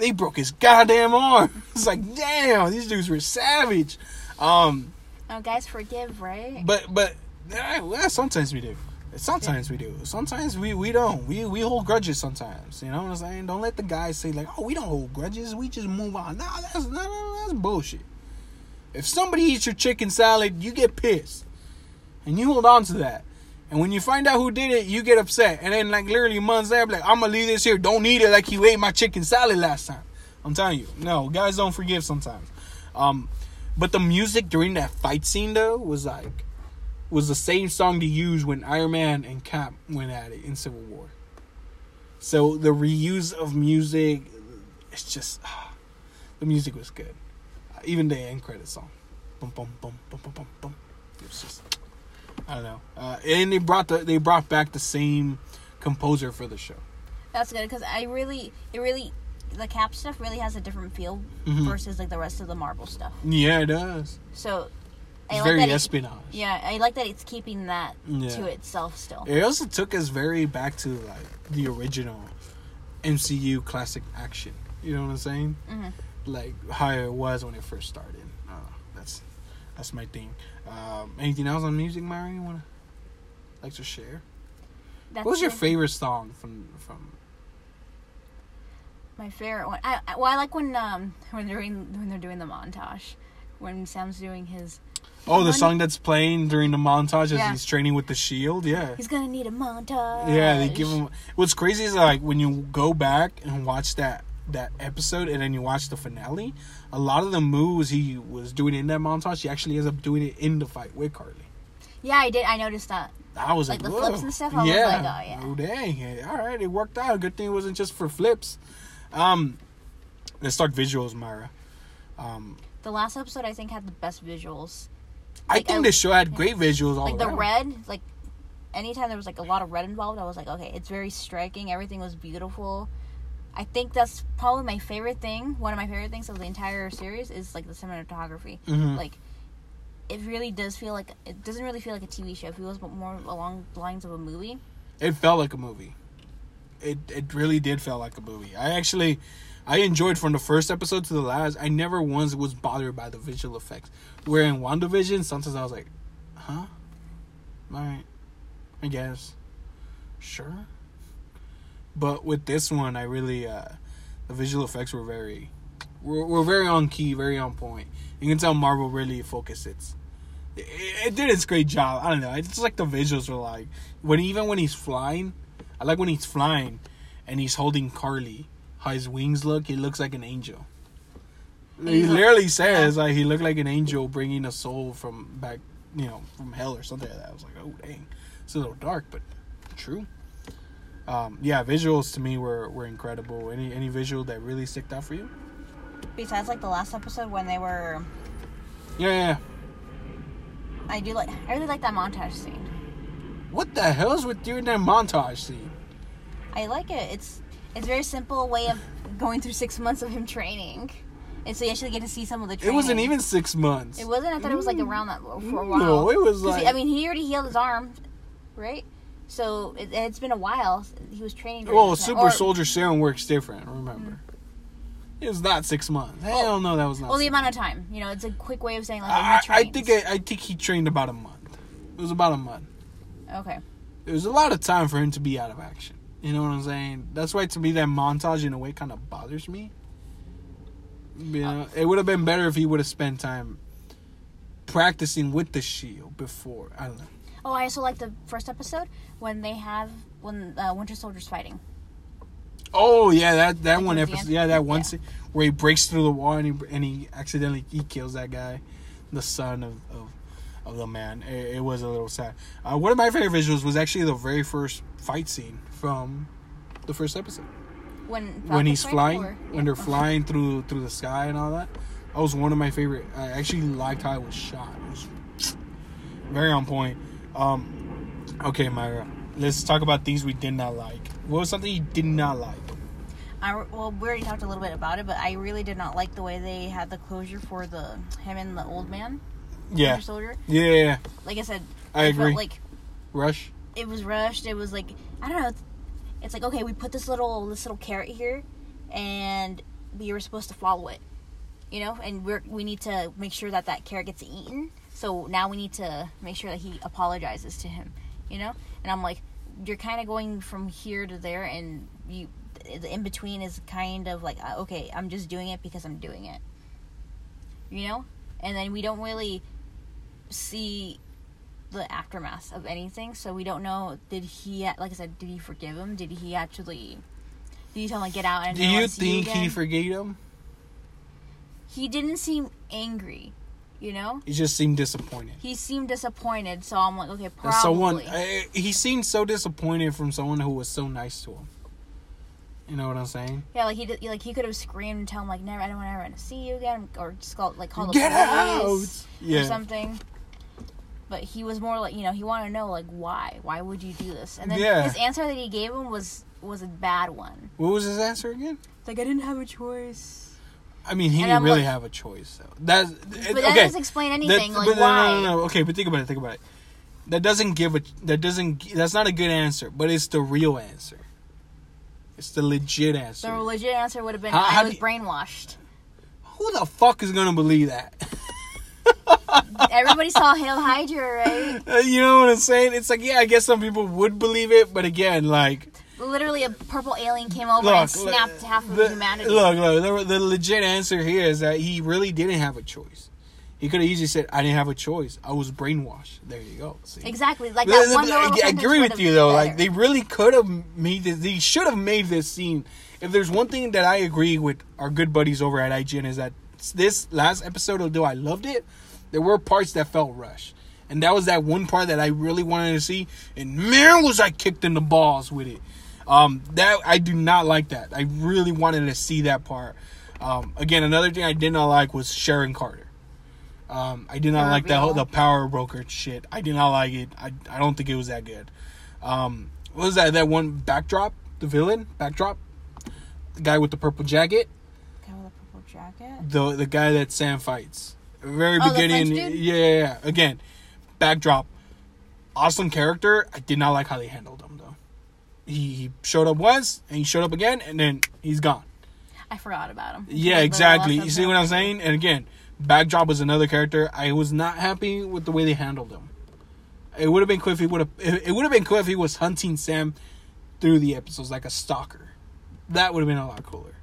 They broke his goddamn arm. <laughs> It's like damn, these dudes were savage. Um, Oh, guys, forgive, right? but but yeah, sometimes we do. Sometimes we do. Sometimes we, we don't. We we hold grudges sometimes. You know what I'm saying? Don't let the guys say like, "Oh, we don't hold grudges. We just move on." Nah, that's no, no, that's bullshit. If somebody eats your chicken salad, you get pissed, and you hold on to that. And when you find out who did it, you get upset. And then like literally months later, like I'm gonna leave this here. Don't eat it like you ate my chicken salad last time. I'm telling you, no, guys don't forgive sometimes. Um, but the music during that fight scene though was like was the same song to use when Iron Man and Cap went at it in Civil War. So the reuse of music, it's just the music was good. Even the end credit song, boom, boom, boom, boom, boom, boom, boom. It was just, I don't know. Uh, and they brought the they brought back the same composer for the show. That's good because I really, it really, the Cap stuff really has a different feel Mhm. versus like the rest of the Marvel stuff. Yeah, it does. So, I It's like very that. It, espionage. yeah, I like that it's keeping that Yeah. to itself still. It also took us very back to like the original MCU classic action. You know what I'm saying? Mhm. Like how it was when it first started. Uh, that's that's my thing. Um, anything else on music, Mary? You wanna like to share? That's what was your favorite song from from? My favorite one. I, I well, I like when um when they're doing when they're doing the montage, when Sam's doing his. Oh, the song that's playing during the montage as Yeah. he's training with the shield. Yeah. He's gonna need a montage. Yeah, they give him. What's crazy is like when you go back and watch that that episode, and then you watch the finale. A lot of the moves he was doing in that montage, he actually ends up doing it in the fight with Karli. Yeah, I did. I noticed that. I was like, Like the Whoa. flips and stuff, I yeah. like, oh, yeah. Oh, dang. All right, it worked out. Good thing it wasn't just for flips. Um, let's talk visuals, Myra. Um, The last episode, I think, had the best visuals. I think I- the show had great visuals all Like the red, like anytime there was like a lot of red involved, I was like, okay, it's very striking. Everything was beautiful. I think that's probably my favorite thing. One of my favorite things of the entire series is like the cinematography. Mhm. Like, it really does feel like it doesn't really feel like a TV show. It feels more along the lines of a movie. It felt like a movie. It it really did feel like a movie. I actually I enjoyed from the first episode to the last. I never once was bothered by the visual effects. Where in WandaVision, sometimes I was like, huh? Alright. I guess. Sure. But with this one I really uh the visual effects were very were, were very on key, very on point. You can tell Marvel really focused its it, it did its great job. I don't know. It's just like the visuals were like when even when he's flying, I like when he's flying and he's holding Karli. How his wings look, he looks like an angel. He literally says like he looked like an angel bringing a soul from back, you know, from hell or something like that. I was like, oh dang, it's a little dark, but true. Um, yeah, visuals to me were, were incredible. Any any visual that really sticked out for you? Besides, like the last episode when they were, Yeah, yeah. I do like, I really like that montage scene. What the hell is with you in that montage scene? I like it. It's it's a very simple way of going through six months of him training, and so you actually get to see some of the. It wasn't even six months. It wasn't. I thought it was like around that for a while. No, it was like I mean, he already healed his arm, right? So it, it's been a while. He was training. Well, super Or- soldier serum works different. Remember, mm-hmm. it was not six months. Hell no, that was not. Well, the amount of time. You know, it's a quick way of saying like. I, I think I, I think he trained about a month. It was about a month. okay. It was a lot of time for him to be out of action. You know what I'm saying? That's why to me that montage in a way kind of bothers me. You know, it would have been better if he would have spent time practicing with the shield before. I don't know. Oh, I also like the first episode when they have when uh, Winter Soldier's fighting. Oh yeah, that that Like one episode. Yeah, that one Yeah. scene where he breaks through the wall and he and he accidentally he kills that guy, the son of of, of the man. It, it was a little sad. Uh, one of my favorite visuals was actually the very first fight scene from the first episode When when he's flying, or- when they're flying through through the sky and all that. That was one of my favorite. I actually liked how it was shot. It was very on point. Um, okay, Myra, let's talk about things we did not like. What was something you did not like? I, well, we already talked a little bit about it, but I really did not like the way they had the closure for the him and the old man, Yeah, Soldier. yeah, yeah, yeah. Like I said, I felt agree. like Rush. it was rushed. It was like I don't know. It's, it's like okay, we put this little this little carrot here, and we were supposed to follow it, you know. And we're we need to make sure that that carrot gets eaten. So now we need to make sure that he apologizes to him, you know. And I'm like, you're kind of going from here to there, and you the in between is kind of like uh, okay, I'm just doing it because I'm doing it, you know. And then we don't really see the aftermath of anything, so we don't know. Did he, like I said, did he forgive him? Did he actually? Did he tell him get out and Do you think he again?" forgave him? He didn't seem angry, you know. He just seemed disappointed. He seemed disappointed, so I'm like, okay, probably. someone, uh, he seemed so disappointed from someone who was so nice to him. You know what I'm saying? yeah, like he did, like he could have screamed and tell him like never, I don't want ever to ever see you again, or just call like call the Get police out! or Yeah. something. But he was more like you know he wanted to know like why why would you do this? And then Yeah. his answer that he gave him was was a bad one. What was his answer again? It's like I didn't have a choice. I mean, he didn't really like- have a choice. though. That's But okay. that doesn't explain anything. That- like why? no, no, no. Okay, but think about it. Think about it. That doesn't give a. That doesn't. That's not a good answer. But it's the real answer. It's the legit answer. The legit answer would have been How- how I was you- brainwashed. Who the fuck is gonna believe that? <laughs> Everybody saw Hail Hydra, right? <laughs> You know what I'm saying? It's like, yeah, I guess some people would believe it, but again, like, Literally, a purple alien came over look, and snapped half of the, humanity. Look, look, the, the legit answer here is that he really didn't have a choice. He could have easily said, "I didn't have a choice. I was brainwashed." There you go. See? Exactly, like that but one. I, I agree with you though. better. Like they really could have made this. They should have made this scene. If there's one thing that I agree with our good buddies over at IGN is that this last episode, although I loved it, there were parts that felt rushed. and that was that one part that I really wanted to see. And man, was I kicked in the balls with it. Um, that I do not like that. I really wanted to see that part. Um, again, another thing I did not like was Sharon Carter. Um, I did not The like that whole the power broker shit. I did not like it. I, I don't think it was that good. Um, what was that? That one Batroc, the villain Batroc, the guy with the purple jacket, The Guy with a purple jacket. the the guy that Sam fights. Very Oh, beginning, yeah, yeah, yeah. Again, Batroc, awesome character. I did not like how they handled him. He, showed up once and he showed up again and then he's gone. I forgot about him. Yeah, exactly. You see what I'm saying? And again, Batroc was another character. I was not happy with the way they handled him. It would have been cool if he would have. It would have been cool if he was hunting Sam through the episodes like a stalker. That would have been a lot cooler.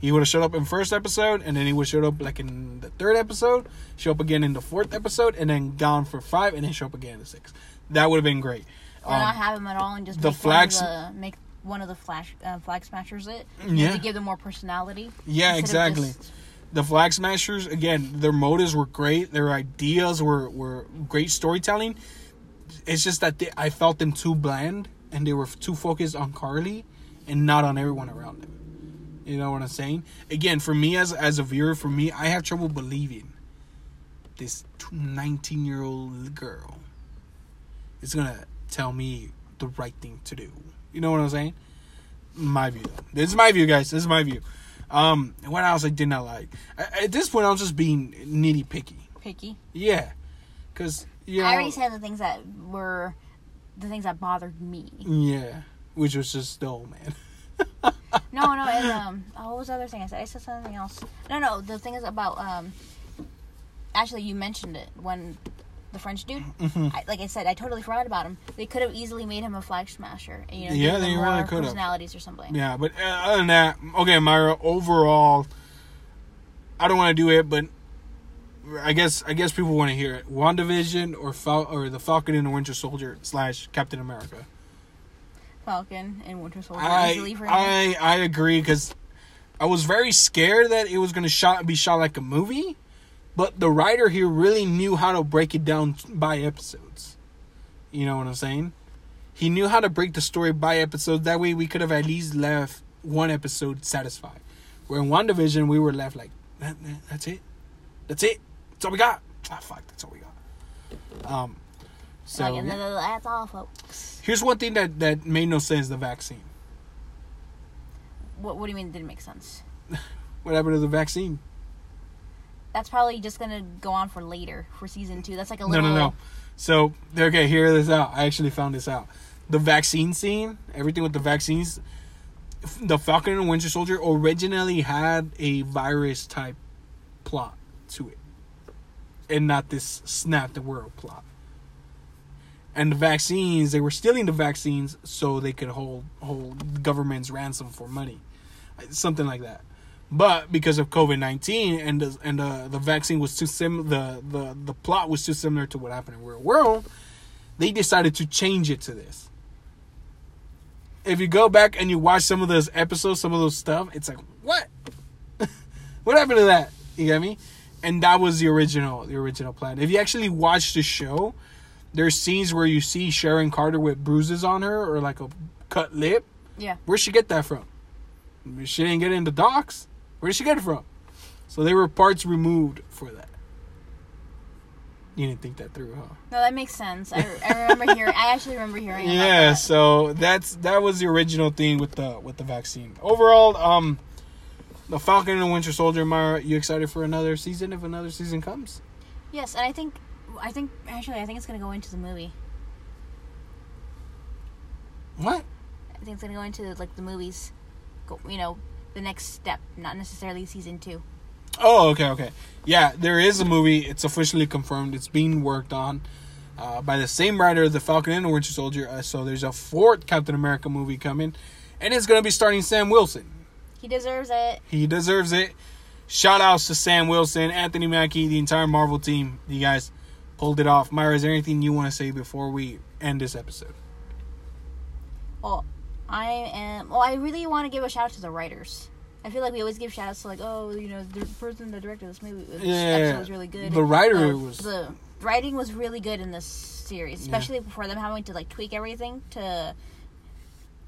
He would have showed up in first episode, and then he would have showed up like in the third episode, show up again in the fourth episode, and then gone for five, and then show up again in the sixth. That would have been great. Or Um, not have him at all and just the make of the, make one of the flash uh, flag smashers it. Yeah. To give them more personality. Yeah, exactly. just- the Flag Smashers again, their motives were great. Their ideas were were great storytelling. It's just that they, I felt them too bland and they were too focused on Karli and not on everyone around them. You know what I'm saying? Again, for me as as a viewer, for me, I have trouble believing this 19 year old girl is gonna tell me the right thing to do. You know what I'm saying? My view. This is my view, guys. This is my view. Um, what else I did not like? At this point, I was just being nitty picky. picky. Yeah, because you know, I already said the things that were the things that bothered me. yeah, which was just the old man. <laughs> No, no, and um, oh, what was the other thing I said? I said something else. No, no, the thing is about um. Actually, you mentioned it when the French dude. Mm-hmm. I, like I said, I totally forgot about him. They could have easily made him a flag smasher. And, you know, Yeah, they really could've. personalities or something. Yeah, but uh, other than that, okay, Myra. Overall, I don't want to do it, but I guess I guess people want to hear it. WandaVision or Fal- or the Falcon and the Winter Soldier slash Captain America. Falcon and Winter Soldier I easily for me. I I agree because I was very scared that it was gonna shot be shot like a movie, but the writer here really knew how to break it down by episodes. You know what I'm saying? He knew how to break the story by episodes. That way, we could have at least left one episode satisfied. Where in WandaVision, we were left like, that, that- that's it, that's it, that's all we got. Ah, fuck, that's all we got. Um, so like, and yeah. then that's all, folks. here's one thing that that made no sense: the vaccine. What, what do you mean it didn't make sense? <laughs> What happened to the vaccine? That's probably just gonna go on for later for season two. That's like a No, little. no, no. So okay, hear this out. I actually found this out. The vaccine scene, everything with the vaccines. The Falcon and Winter Soldier originally had a virus type plot to it, and not this snap the world plot. And the vaccines, they were stealing the vaccines so they could hold hold governments ransom for money, something like that. But because of COVID nineteen and the, and the the vaccine was too sim the, the the plot was too similar to what happened in real world, they decided to change it to this. If you go back and you watch some of those episodes, some of those stuff, it's like what? <laughs> what happened to that? You get me? And that was the original the original plan. If you actually watch the show, there's scenes where you see Sharon Carter with bruises on her or like a cut lip. Yeah. Where'd she get that from? She didn't get it in the docks. Where did she get it from? So there were parts removed for that. You didn't think that through, huh? No, that makes sense. I, I remember hearing. I actually remember hearing. Yeah, that. so that's that was the original thing with the with the vaccine. Overall, um the Falcon and the Winter Soldier, Mara, you excited for another season if another season comes? Yes, and I think, I think actually, I think it's gonna go into the movie. What? I think it's gonna go into like the movies. Go, you know, the next step, not necessarily season two. Oh, okay, okay. Yeah, there is a movie. It's officially confirmed. It's being worked on uh, by the same writer, of The Falcon and the Winter Soldier. Uh, so there's a fourth Captain America movie coming, and it's going to be starring Sam Wilson. He deserves it. He deserves it. Shout outs to Sam Wilson, Anthony Mackie, the entire Marvel team. You guys pulled it off. Myra, is there anything you want to say before we end this episode? Well, I am. Well, I really want to give a shout out to the writers. I feel like we always give shout outs to like, oh, you know, the person that directed this movie, this Yeah, episode was really good. the writer Uh, was- the writing was really good in this series, Yeah. especially for them having to like tweak everything to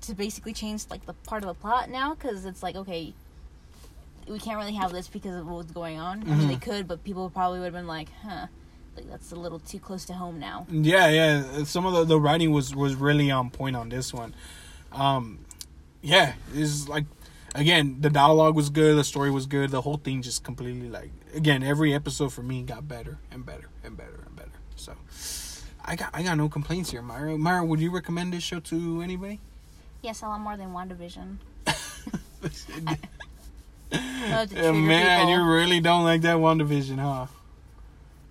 to basically change like the part of the plot now because it's like okay, we can't really have this because of what's going on. I mean, they Mhm. could, but people probably would have been like, huh, like that's a little too close to home now. Yeah, yeah. Some of the, the writing was was really on point on this one. Um, yeah, it's like again the dialogue was good, the story was good, the whole thing just completely like again every episode for me got better and better and better and better. So I got I got no complaints here, Myra. Myra, would you recommend this show to anybody? Yes, a lot more than WandaVision. <laughs> <laughs> No, to man, people. you really don't like that WandaVision, huh?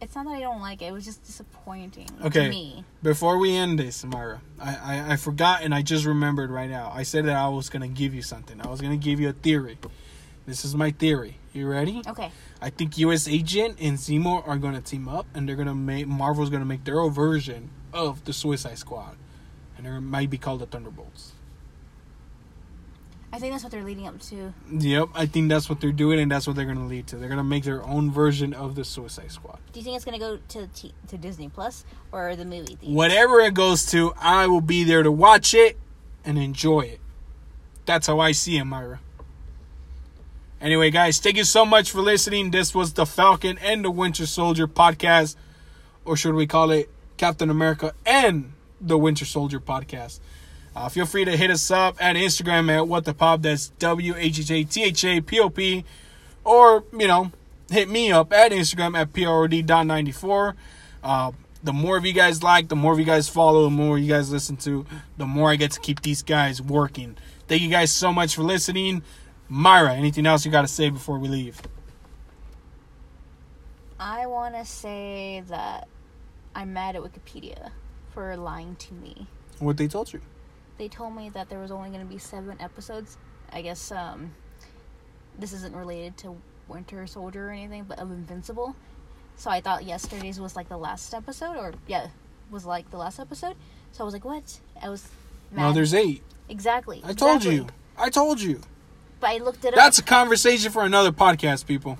It's not that I don't like it. It was just disappointing Okay. to me. Before we end this, Myra, I, I, I forgot and I just remembered right now. I said that I was gonna give you something. I was gonna give you a theory. This is my theory. You ready? Okay. I think U.S. Agent and Zemo are gonna team up, and they're gonna make Marvel's gonna make their own version of the Suicide Squad, and it might be called the Thunderbolts. I think that's what they're leading up to. Yep, I think that's what they're doing, and that's what they're gonna lead to. They're gonna make their own version of the Suicide Squad. Do you think it's gonna go to T- to Disney Plus or the movie theater? Whatever it goes to, I will be there to watch it and enjoy it. That's how I see it, Myra. Anyway, guys, thank you so much for listening. This was the Falcon and the Winter Soldier podcast, or should we call it Captain America and the Winter Soldier podcast? Uh, feel free to hit us up at Instagram at what the pop. That's W H H A T H A P O P, or you know, hit me up at Instagram at prod.94. Uh, the more of you guys like, the more of you guys follow, the more you guys listen to, the more I get to keep these guys working. Thank you guys so much for listening. Myra, anything else you got to say before we leave? I want to say that I'm mad at Wikipedia for lying to me. What they told you? They told me that there was only going to be seven episodes. I guess um, this isn't related to Winter Soldier or anything, but of Invincible. So I thought yesterday's was like the last episode, or yeah, was like the last episode. So I was like, what? I was mad. No, there's eight. exactly. I told exactly. you. I told you. But I looked it That's up. That's a conversation for another podcast, people.